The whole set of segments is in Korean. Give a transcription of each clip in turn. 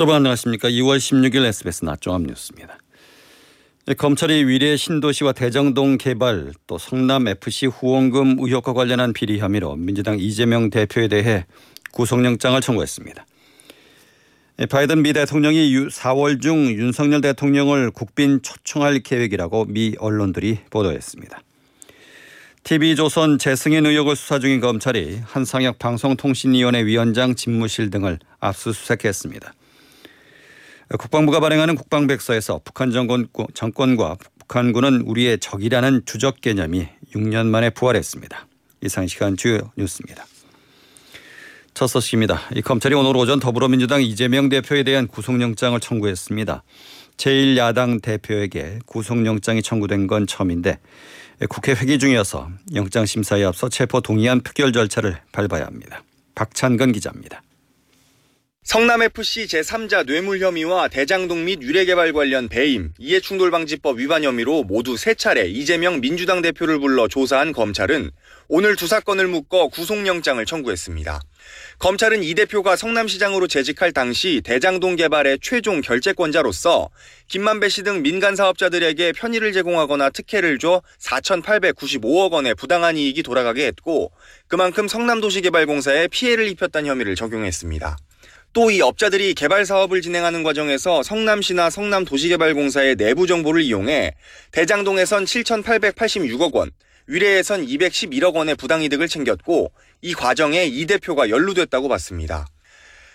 여러분 안녕하십니까. 2월 16일 SBS 낮종합 뉴스입니다. 네, 검찰이 위례 신도시와 대장동 개발 또 성남FC 후원금 의혹과 관련한 비리 혐의로 민주당 이재명 대표에 대해 구속영장을 청구했습니다. 네, 바이든 미 대통령이 4월 중 윤석열 대통령을 국빈 초청할 계획이라고 미 언론들이 보도했습니다. TV조선 재승인 의혹을 수사 중인 검찰이 한상혁 방송통신위원회 위원장 집무실 등을 압수수색했습니다. 국방부가 발행하는 국방백서에서 북한 정권, 정권과 북한군은 우리의 적이라는 주적 개념이 6년 만에 부활했습니다. 이상 시간 주요 뉴스입니다. 첫 소식입니다. 이 검찰이 오늘 오전 더불어민주당 이재명 대표에 대한 구속영장을 청구했습니다. 제1야당 대표에게 구속영장이 청구된 건 처음인데 국회 회기 중이어서 영장 심사에 앞서 체포 동의안 표결 절차를 밟아야 합니다. 박찬근 기자입니다. 성남FC 제3자 뇌물 혐의와 대장동 및 유례개발 관련 배임, 이해충돌방지법 위반 혐의로 모두 세 차례 이재명 민주당 대표를 불러 조사한 검찰은 오늘 두 사건을 묶어 구속영장을 청구했습니다. 검찰은 이 대표가 성남시장으로 재직할 당시 대장동 개발의 최종 결재권자로서 김만배 씨 등 민간 사업자들에게 편의를 제공하거나 특혜를 줘 4,895억 원의 부당한 이익이 돌아가게 했고 그만큼 성남도시개발공사에 피해를 입혔다는 혐의를 적용했습니다. 또 이 업자들이 개발 사업을 진행하는 과정에서 성남시나 성남도시개발공사의 내부 정보를 이용해 대장동에선 7,886억 원, 위례에선 211억 원의 부당이득을 챙겼고 이 과정에 이 대표가 연루됐다고 봤습니다.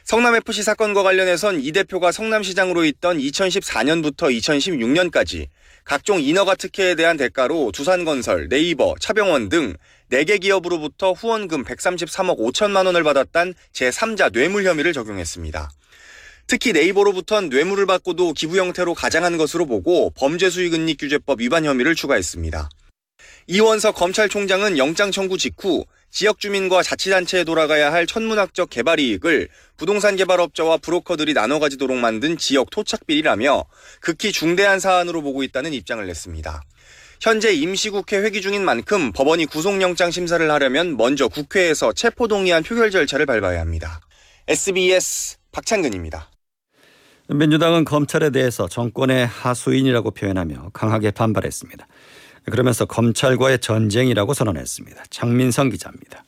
성남FC 사건과 관련해선 이 대표가 성남시장으로 있던 2014년부터 2016년까지 각종 인허가 특혜에 대한 대가로 두산건설, 네이버, 차병원 등 4개 기업으로부터 후원금 133억 5천만 원을 받았단 제3자 뇌물 혐의를 적용했습니다. 특히 네이버로부턴 뇌물을 받고도 기부 형태로 가장한 것으로 보고 범죄수익은닉규제법 위반 혐의를 추가했습니다. 이원석 검찰총장은 영장 청구 직후 지역 주민과 자치단체에 돌아가야 할 천문학적 개발 이익을 부동산 개발업자와 브로커들이 나눠 가지도록 만든 지역 토착비리라며 극히 중대한 사안으로 보고 있다는 입장을 냈습니다. 현재 임시국회 회기 중인 만큼 법원이 구속영장 심사를 하려면 먼저 국회에서 체포동의안 표결 절차를 밟아야 합니다. SBS 박찬근입니다. 민주당은 검찰에 대해서 정권의 하수인이라고 표현하며 강하게 반발했습니다. 그러면서 검찰과의 전쟁이라고 선언했습니다. 장민성 기자입니다.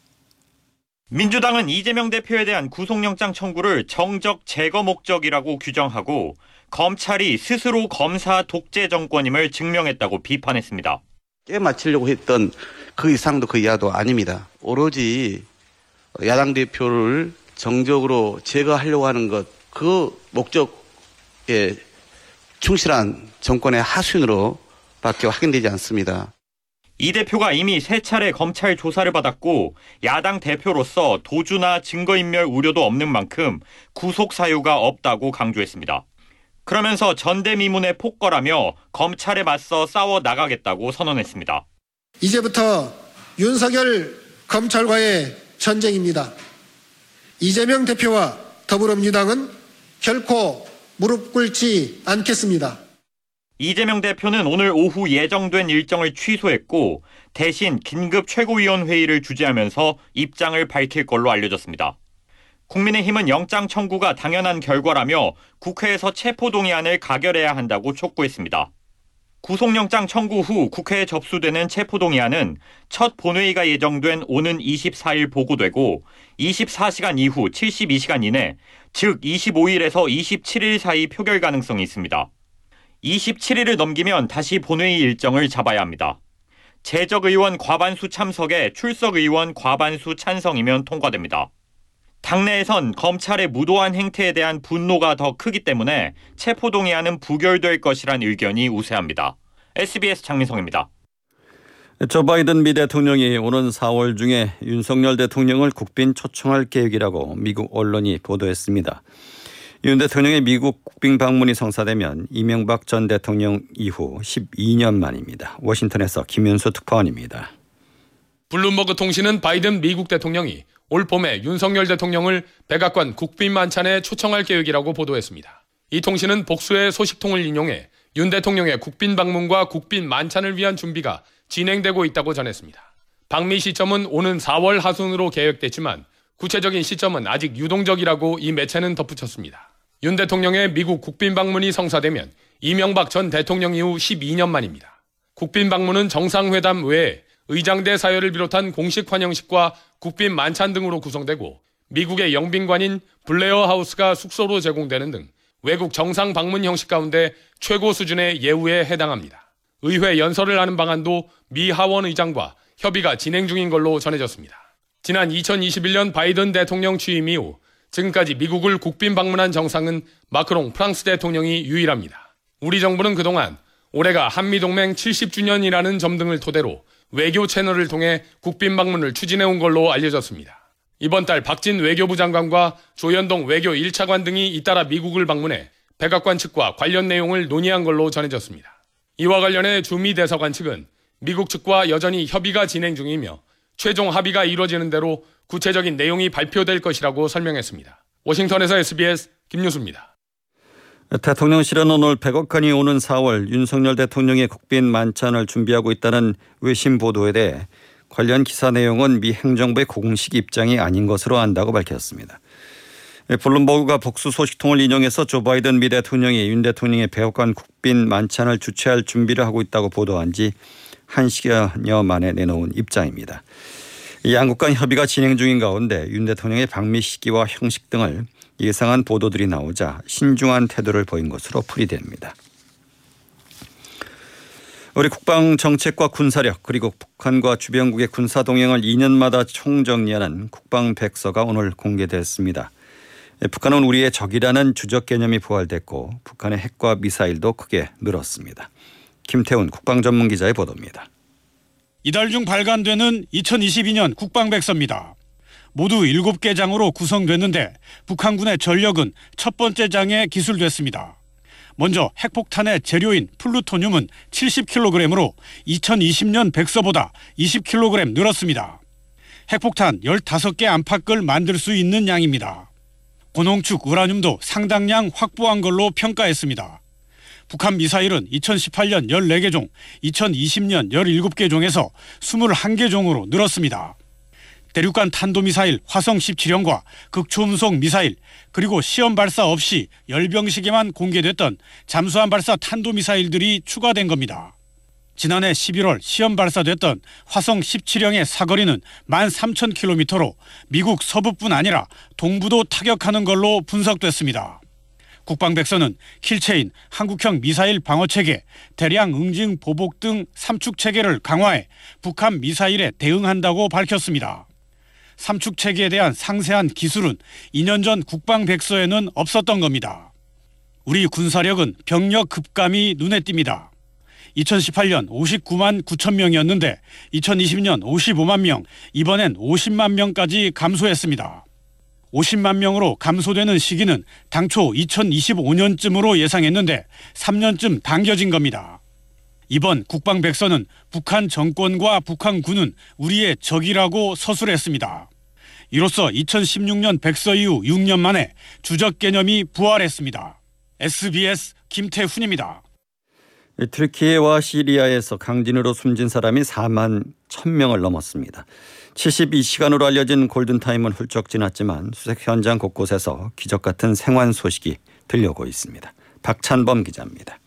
민주당은 이재명 대표에 대한 구속영장 청구를 정적 제거 목적이라고 규정하고 검찰이 스스로 검사 독재 정권임을 증명했다고 비판했습니다. 깨맞추려고 했던 그 이상도 그 이하도 아닙니다. 오로지 야당 대표를 정적으로 제거하려고 하는 것, 그 목적에 충실한 정권의 하수인으로 밖에 확인되지 않습니다. 이 대표가 이미 세 차례 검찰 조사를 받았고 야당 대표로서 도주나 증거인멸 우려도 없는 만큼 구속 사유가 없다고 강조했습니다. 그러면서 전대미문에 폭거라며 검찰에 맞서 싸워 나가겠다고 선언했습니다. 이제부터 윤석열 검찰과의 전쟁입니다. 이재명 대표와 더불어민주당은 결코 무릎 꿇지 않겠습니다. 이재명 대표는 오늘 오후 예정된 일정을 취소했고 대신 긴급 최고위원 회의를 주재하면서 입장을 밝힐 걸로 알려졌습니다. 국민의힘은 영장 청구가 당연한 결과라며 국회에서 체포동의안을 가결해야 한다고 촉구했습니다. 구속영장 청구 후 국회에 접수되는 체포동의안은 첫 본회의가 예정된 오는 24일 보고되고 24시간 이후 72시간 이내, 즉 25일에서 27일 사이 표결 가능성이 있습니다. 27일을 넘기면 다시 본회의 일정을 잡아야 합니다. 재적 의원 과반수 참석에 출석 의원 과반수 찬성이면 통과됩니다. 당내에선 검찰의 무도한 행태에 대한 분노가 더 크기 때문에 체포동의안은 부결될 것이란 의견이 우세합니다. SBS 장민성입니다. 조 바이든 미 대통령이 오는 4월 중에 윤석열 대통령을 국빈 초청할 계획이라고 미국 언론이 보도했습니다. 윤 대통령의 미국 국빈 방문이 성사되면 이명박 전 대통령 이후 12년 만입니다. 워싱턴에서 김윤수 특파원입니다. 블룸버그 통신은 바이든 미국 대통령이 올 봄에 윤석열 대통령을 백악관 국빈 만찬에 초청할 계획이라고 보도했습니다. 이 통신은 복수의 소식통을 인용해 윤 대통령의 국빈 방문과 국빈 만찬을 위한 준비가 진행되고 있다고 전했습니다. 방미 시점은 오는 4월 하순으로 계획됐지만 구체적인 시점은 아직 유동적이라고 이 매체는 덧붙였습니다. 윤 대통령의 미국 국빈 방문이 성사되면 이명박 전 대통령 이후 12년 만입니다. 국빈 방문은 정상회담 외에 의장대 사열을 비롯한 공식 환영식과 국빈 만찬 등으로 구성되고 미국의 영빈관인 블레어 하우스가 숙소로 제공되는 등 외국 정상 방문 형식 가운데 최고 수준의 예우에 해당합니다. 의회 연설을 하는 방안도 미 하원 의장과 협의가 진행 중인 걸로 전해졌습니다. 지난 2021년 바이든 대통령 취임 이후 지금까지 미국을 국빈 방문한 정상은 마크롱 프랑스 대통령이 유일합니다. 우리 정부는 그동안 올해가 한미동맹 70주년이라는 점 등을 토대로 외교 채널을 통해 국빈 방문을 추진해온 걸로 알려졌습니다. 이번 달 박진 외교부 장관과 조현동 외교 1차관 등이 잇따라 미국을 방문해 백악관 측과 관련 내용을 논의한 걸로 전해졌습니다. 이와 관련해 주미 대사관 측은 미국 측과 여전히 협의가 진행 중이며 최종 합의가 이루어지는 대로 구체적인 내용이 발표될 것이라고 설명했습니다. 워싱턴에서 SBS 김유수입니다. 대통령실은 오늘 백악관이 오는 4월 윤석열 대통령의 국빈 만찬을 준비하고 있다는 외신 보도에 대해 관련 기사 내용은 미 행정부의 공식 입장이 아닌 것으로 안다고 밝혔습니다. 블룸버그가 복수 소식통을 인용해서 조 바이든 미 대통령이 윤 대통령의 백악관 국빈 만찬을 주최할 준비를 하고 있다고 보도한 지 1시간여 만에 내놓은 입장입니다. 양국 간 협의가 진행 중인 가운데 윤 대통령의 방미 시기와 형식 등을 예상한 보도들이 나오자 신중한 태도를 보인 것으로 풀이됩니다. 우리 국방 정책과 군사력 그리고 북한과 주변국의 군사 동향을 2년마다 총정리하는 국방 백서가 오늘 공개됐습니다. 북한은 우리의 적이라는 주적 개념이 부활됐고 북한의 핵과 미사일도 크게 늘었습니다. 김태훈 국방 전문 기자의 보도입니다. 이달 중 발간되는 2022년 국방 백서입니다. 모두 7개 장으로 구성됐는데 북한군의 전력은 첫 번째 장에 기술됐습니다. 먼저 핵폭탄의 재료인 플루토늄은 70kg으로 2020년 백서보다 20kg 늘었습니다. 핵폭탄 15개 안팎을 만들 수 있는 양입니다. 고농축 우라늄도 상당량 확보한 걸로 평가했습니다. 북한 미사일은 2018년 14개 종, 2020년 17개 종에서 21개 종으로 늘었습니다. 대륙간 탄도미사일 화성 17형과 극초음속 미사일 그리고 시험 발사 없이 열병식에만 공개됐던 잠수함 발사 탄도미사일들이 추가된 겁니다. 지난해 11월 시험 발사됐던 화성 17형의 사거리는 13,000km로 미국 서부뿐 아니라 동부도 타격하는 걸로 분석됐습니다. 국방백서는 킬체인, 한국형 미사일 방어체계, 대량 응징 보복 등 삼축 체계를 강화해 북한 미사일에 대응한다고 밝혔습니다. 삼축 체계에 대한 상세한 기술은 2년 전 국방 백서에는 없었던 겁니다. 우리 군사력은 병력 급감이 눈에 띕니다. 2018년 59만 9천 명이었는데 2020년 55만 명, 이번엔 50만 명까지 감소했습니다. 50만 명으로 감소되는 시기는 당초 2025년쯤으로 예상했는데 3년쯤 당겨진 겁니다. 이번 국방백서는 북한 정권과 북한군은 우리의 적이라고 서술했습니다. 이로써 2016년 백서 이후 6년 만에 주적 개념이 부활했습니다. SBS 김태훈입니다. 트르키예와 시리아에서 강진으로 숨진 사람이 4만 1000명을 넘었습니다. 72시간으로 알려진 골든타임은 훌쩍 지났지만 수색 현장 곳곳에서 기적 같은 생還 소식이 들려오고 있습니다. 박찬범 기자입니다.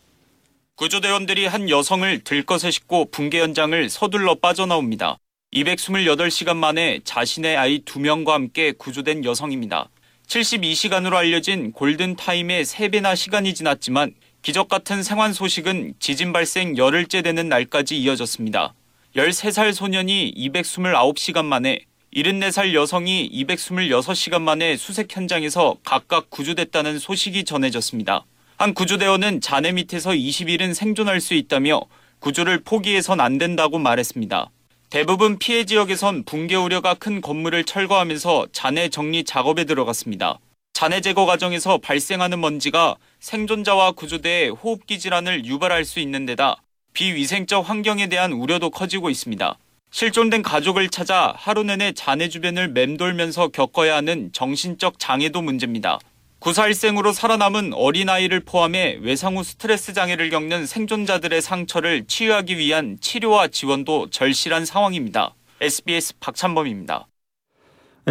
구조대원들이 한 여성을 들것에 싣고 붕괴 현장을 서둘러 빠져나옵니다. 228시간 만에 자신의 아이 2명과 함께 구조된 여성입니다. 72시간으로 알려진 골든타임의 3배나 시간이 지났지만 기적 같은 생還 소식은 지진 발생 열흘째 되는 날까지 이어졌습니다. 13살 소년이 229시간 만에 74살 여성이 226시간 만에 수색 현장에서 각각 구조됐다는 소식이 전해졌습니다. 한 구조대원은 잔해 밑에서 20일은 생존할 수 있다며 구조를 포기해선 안 된다고 말했습니다. 대부분 피해 지역에선 붕괴 우려가 큰 건물을 철거하면서 잔해 정리 작업에 들어갔습니다. 잔해 제거 과정에서 발생하는 먼지가 생존자와 구조대에 호흡기 질환을 유발할 수 있는 데다 비위생적 환경에 대한 우려도 커지고 있습니다. 실종된 가족을 찾아 하루 내내 잔해 주변을 맴돌면서 겪어야 하는 정신적 장애도 문제입니다. 구사일생으로 살아남은 어린아이를 포함해 외상 후 스트레스 장애를 겪는 생존자들의 상처를 치유하기 위한 치료와 지원도 절실한 상황입니다. SBS 박찬범입니다.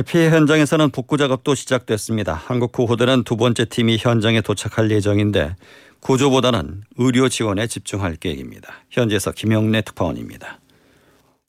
피해 현장에서는 복구 작업도 시작됐습니다. 한국 구호대는 두 번째 팀이 현장에 도착할 예정인데 구조보다는 의료 지원에 집중할 계획입니다. 현지에서 김영래 특파원입니다.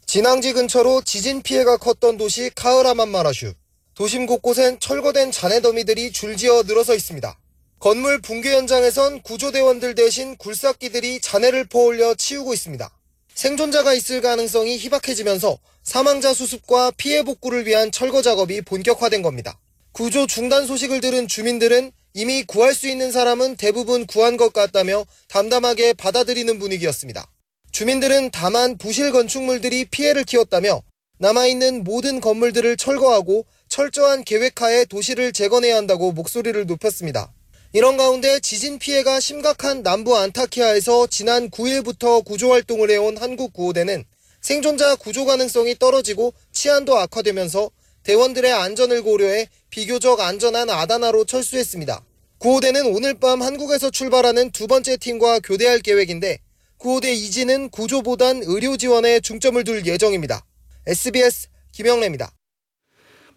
진앙지 근처로 지진 피해가 컸던 도시 카흐라만마라슈. 도심 곳곳엔 철거된 잔해 더미들이 줄지어 늘어서 있습니다. 건물 붕괴 현장에선 구조대원들 대신 굴삭기들이 잔해를 퍼올려 치우고 있습니다. 생존자가 있을 가능성이 희박해지면서 사망자 수습과 피해 복구를 위한 철거 작업이 본격화된 겁니다. 구조 중단 소식을 들은 주민들은 이미 구할 수 있는 사람은 대부분 구한 것 같다며 담담하게 받아들이는 분위기였습니다. 주민들은 다만 부실 건축물들이 피해를 키웠다며 남아있는 모든 건물들을 철거하고 철저한 계획하에 도시를 재건해야 한다고 목소리를 높였습니다. 이런 가운데 지진 피해가 심각한 남부 안타키아에서 지난 9일부터 구조 활동을 해온 한국 구호대는 생존자 구조 가능성이 떨어지고 치안도 악화되면서 대원들의 안전을 고려해 비교적 안전한 아다나로 철수했습니다. 구호대는 오늘 밤 한국에서 출발하는 두 번째 팀과 교대할 계획인데 구호대 이지는 구조보단 의료 지원에 중점을 둘 예정입니다. SBS 김영래입니다.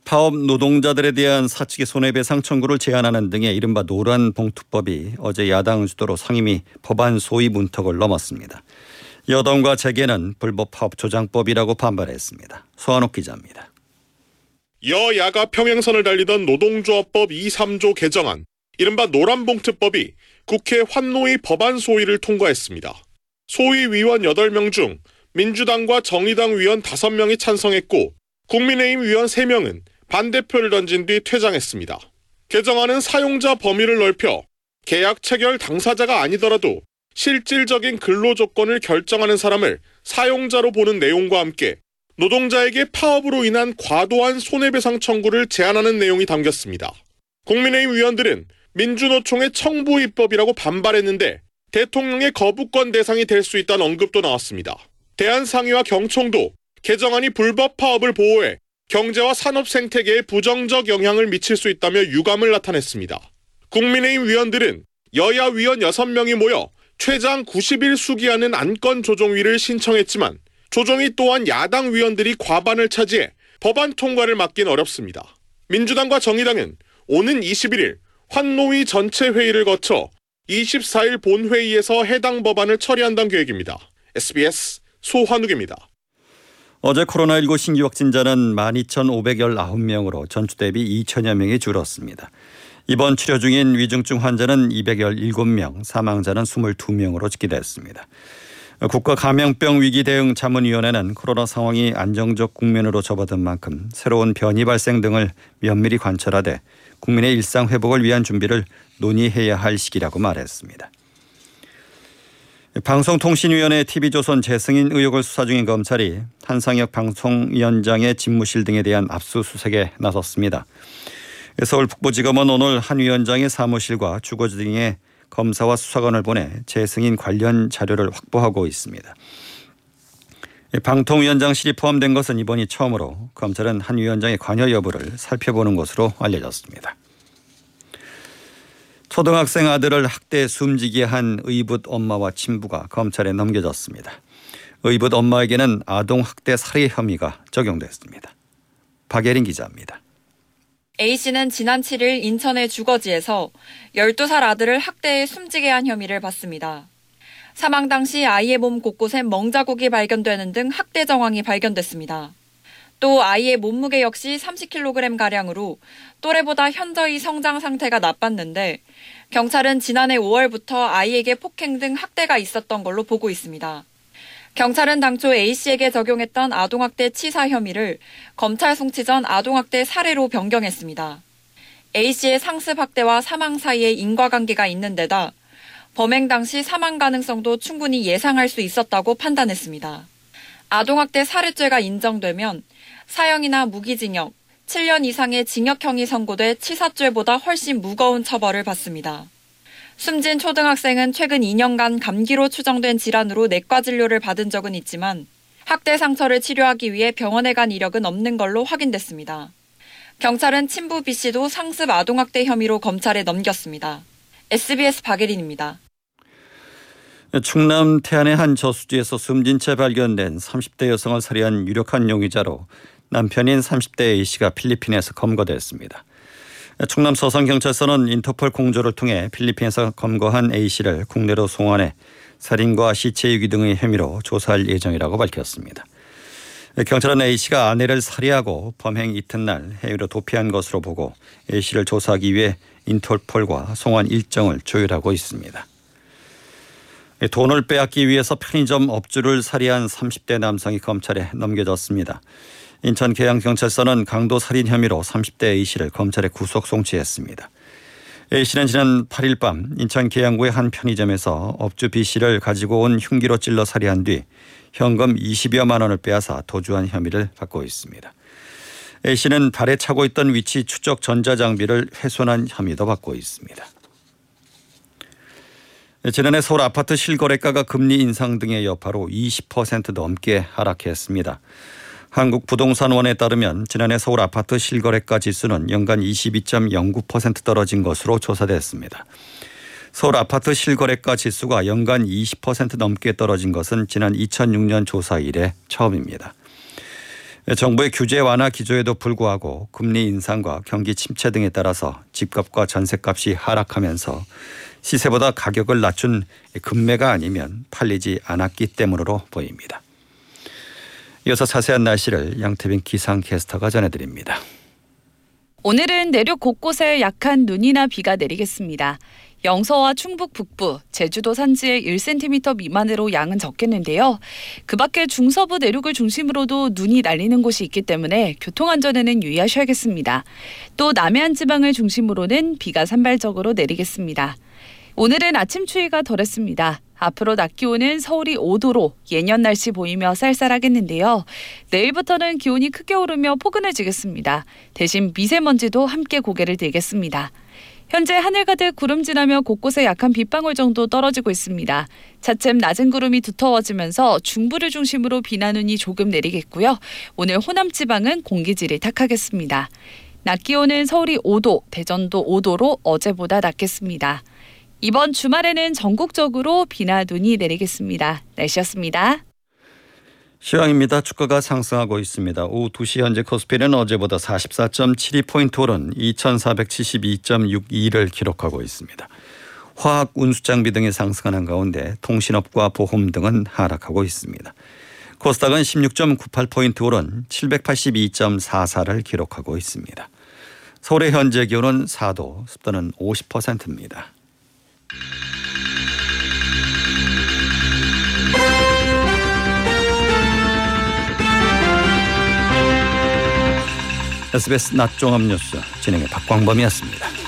파업 노동자들에 대한 사측의 손해배상 청구를 제한하는 등의 이른바 노란 봉투법이 어제 야당 주도로 상임위 법안 소위 문턱을 넘었습니다. 여당과 재계는 불법 파업 조장법이라고 반발했습니다. 소환옥 기자입니다. 여야가 평행선을 달리던 노동조합법 2, 3조 개정안, 이른바 노란봉투법이 국회 환노위 법안 소위를 통과했습니다. 소위 위원 8명 중 민주당과 정의당 위원 5명이 찬성했고 국민의힘 위원 3명은 반대표를 던진 뒤 퇴장했습니다. 개정안은 사용자 범위를 넓혀 계약 체결 당사자가 아니더라도 실질적인 근로 조건을 결정하는 사람을 사용자로 보는 내용과 함께 노동자에게 파업으로 인한 과도한 손해배상 청구를 제한하는 내용이 담겼습니다. 국민의힘 위원들은 민주노총의 청부 입법이라고 반발했는데 대통령의 거부권 대상이 될 수 있다는 언급도 나왔습니다. 대한상의와 경총도 개정안이 불법 파업을 보호해 경제와 산업 생태계에 부정적 영향을 미칠 수 있다며 유감을 나타냈습니다. 국민의힘 위원들은 여야 위원 6명이 모여 최장 90일 수기하는 안건 조정위를 신청했지만 조정위 또한 야당 위원들이 과반을 차지해 법안 통과를 막긴 어렵습니다. 민주당과 정의당은 오는 21일 환노위 전체 회의를 거쳐 24일 본회의에서 해당 법안을 처리한다는 계획입니다. SBS 소환욱입니다. 어제 코로나19 신규 확진자는 12,519명으로 전주 대비 2천여 명이 줄었습니다. 이번 치료 중인 위중증 환자는 217명, 사망자는 22명으로 집계됐습니다. 국가 감염병 위기 대응 자문위원회는 코로나 상황이 안정적 국면으로 접어든 만큼 새로운 변이 발생 등을 면밀히 관찰하되 국민의 일상 회복을 위한 준비를 논의해야 할 시기라고 말했습니다. 방송통신위원회 TV조선 재승인 의혹을 수사 중인 검찰이 한상혁 방송위원장의 집무실 등에 대한 압수수색에 나섰습니다. 서울 북부지검은 오늘 한 위원장의 사무실과 주거지 등에 검사와 수사관을 보내 재승인 관련 자료를 확보하고 있습니다. 방통위원장실이 포함된 것은 이번이 처음으로 검찰은 한 위원장의 관여 여부를 살펴보는 것으로 알려졌습니다. 초등학생 아들을 학대 숨지게 한 의붓 엄마와 친부가 검찰에 넘겨졌습니다. 의붓 엄마에게는 아동 학대 살해 혐의가 적용됐습니다. 박예린 기자입니다. A씨는 지난 7일 인천의 주거지에서 12살 아들을 학대해 숨지게 한 혐의를 받습니다. 사망 당시 아이의 몸 곳곳엔 멍자국이 발견되는 등 학대 정황이 발견됐습니다. 또 아이의 몸무게 역시 30kg가량으로 또래보다 현저히 성장 상태가 나빴는데 경찰은 지난해 5월부터 아이에게 폭행 등 학대가 있었던 걸로 보고 있습니다. 경찰은 당초 A씨에게 적용했던 아동학대 치사 혐의를 검찰 송치 전 아동학대 살해로 변경했습니다. A씨의 상습 학대와 사망 사이에 인과관계가 있는 데다 범행 당시 사망 가능성도 충분히 예상할 수 있었다고 판단했습니다. 아동학대 살해죄가 인정되면 사형이나 무기징역, 7년 이상의 징역형이 선고돼 치사죄보다 훨씬 무거운 처벌을 받습니다. 숨진 초등학생은 최근 2년간 감기로 추정된 질환으로 내과 진료를 받은 적은 있지만 학대 상처를 치료하기 위해 병원에 간 이력은 없는 걸로 확인됐습니다. 경찰은 친부 B 씨도 상습 아동학대 혐의로 검찰에 넘겼습니다. SBS 박예린입니다. 충남 태안의 한 저수지에서 숨진 채 발견된 30대 여성을 살해한 유력한 용의자로 남편인 30대 A씨가 필리핀에서 검거됐습니다. 충남 서성경찰서는 인터폴 공조를 통해 필리핀에서 검거한 A씨를 국내로 송환해 살인과 시체 유기 등의 혐의로 조사할 예정이라고 밝혔습니다. 경찰은 A씨가 아내를 살해하고 범행 이튿날 해외로 도피한 것으로 보고 A씨를 조사하기 위해 인터폴과 송환 일정을 조율하고 있습니다. 돈을 빼앗기 위해서 편의점 업주를 살해한 30대 남성이 검찰에 넘겨졌습니다. 인천 계양경찰서는 강도 살인 혐의로 30대 A씨를 검찰에 구속 송치했습니다. A씨는 지난 8일 밤 인천 계양구의 한 편의점에서 업주 B씨를 가지고 온 흉기로 찔러 살해한 뒤 현금 20여만 원을 빼앗아 도주한 혐의를 받고 있습니다. A씨는 발에 차고 있던 위치 추적 전자장비를 훼손한 혐의도 받고 있습니다. 지난해 서울 아파트 실거래가가 금리 인상 등의 여파로 20% 넘게 하락했습니다. 한국부동산원에 따르면 지난해 서울 아파트 실거래가 지수는 연간 22.09% 떨어진 것으로 조사됐습니다. 서울 아파트 실거래가 지수가 연간 20% 넘게 떨어진 것은 지난 2006년 조사 이래 처음입니다. 정부의 규제 완화 기조에도 불구하고 금리 인상과 경기 침체 등에 따라서 집값과 전셋값이 하락하면서 시세보다 가격을 낮춘 금매가 아니면 팔리지 않았기 때문으로 보입니다. 이어서 자세한 날씨를 양태빈 기상캐스터가 전해드립니다. 오늘은 내륙 곳곳에 약한 눈이나 비가 내리겠습니다. 영서와 충북 북부, 제주도 산지에 1cm 미만으로 양은 적겠는데요. 그 밖에 중서부 내륙을 중심으로도 눈이 날리는 곳이 있기 때문에 교통안전에는 유의하셔야겠습니다. 또 남해안 지방을 중심으로는 비가 산발적으로 내리겠습니다. 오늘은 아침 추위가 덜했습니다. 앞으로 낮 기온은 서울이 5도로 예년 날씨 보이며 쌀쌀하겠는데요. 내일부터는 기온이 크게 오르며 포근해지겠습니다. 대신 미세먼지도 함께 고개를 들겠습니다. 현재 하늘 가득 구름 지나며 곳곳에 약한 빗방울 정도 떨어지고 있습니다. 차츰 낮은 구름이 두터워지면서 중부를 중심으로 비나 눈이 조금 내리겠고요. 오늘 호남 지방은 공기질이 탁하겠습니다. 낮 기온은 서울이 5도, 대전도 5도로 어제보다 낮겠습니다. 이번 주말에는 전국적으로 비나 눈이 내리겠습니다. 날씨였습니다. 시황입니다. 주가가 상승하고 있습니다. 오후 2시 현재 코스피는 어제보다 44.72포인트 오른 2472.62를 기록하고 있습니다. 화학 운수 장비 등이 상승하는 가운데 통신업과 보험 등은 하락하고 있습니다. 코스닥은 16.98포인트 오른 782.44를 기록하고 있습니다. 서울의 현재 기온은 4도, 습도는 50%입니다. SBS 낮 종합 뉴스 진행의 박광범이었습니다.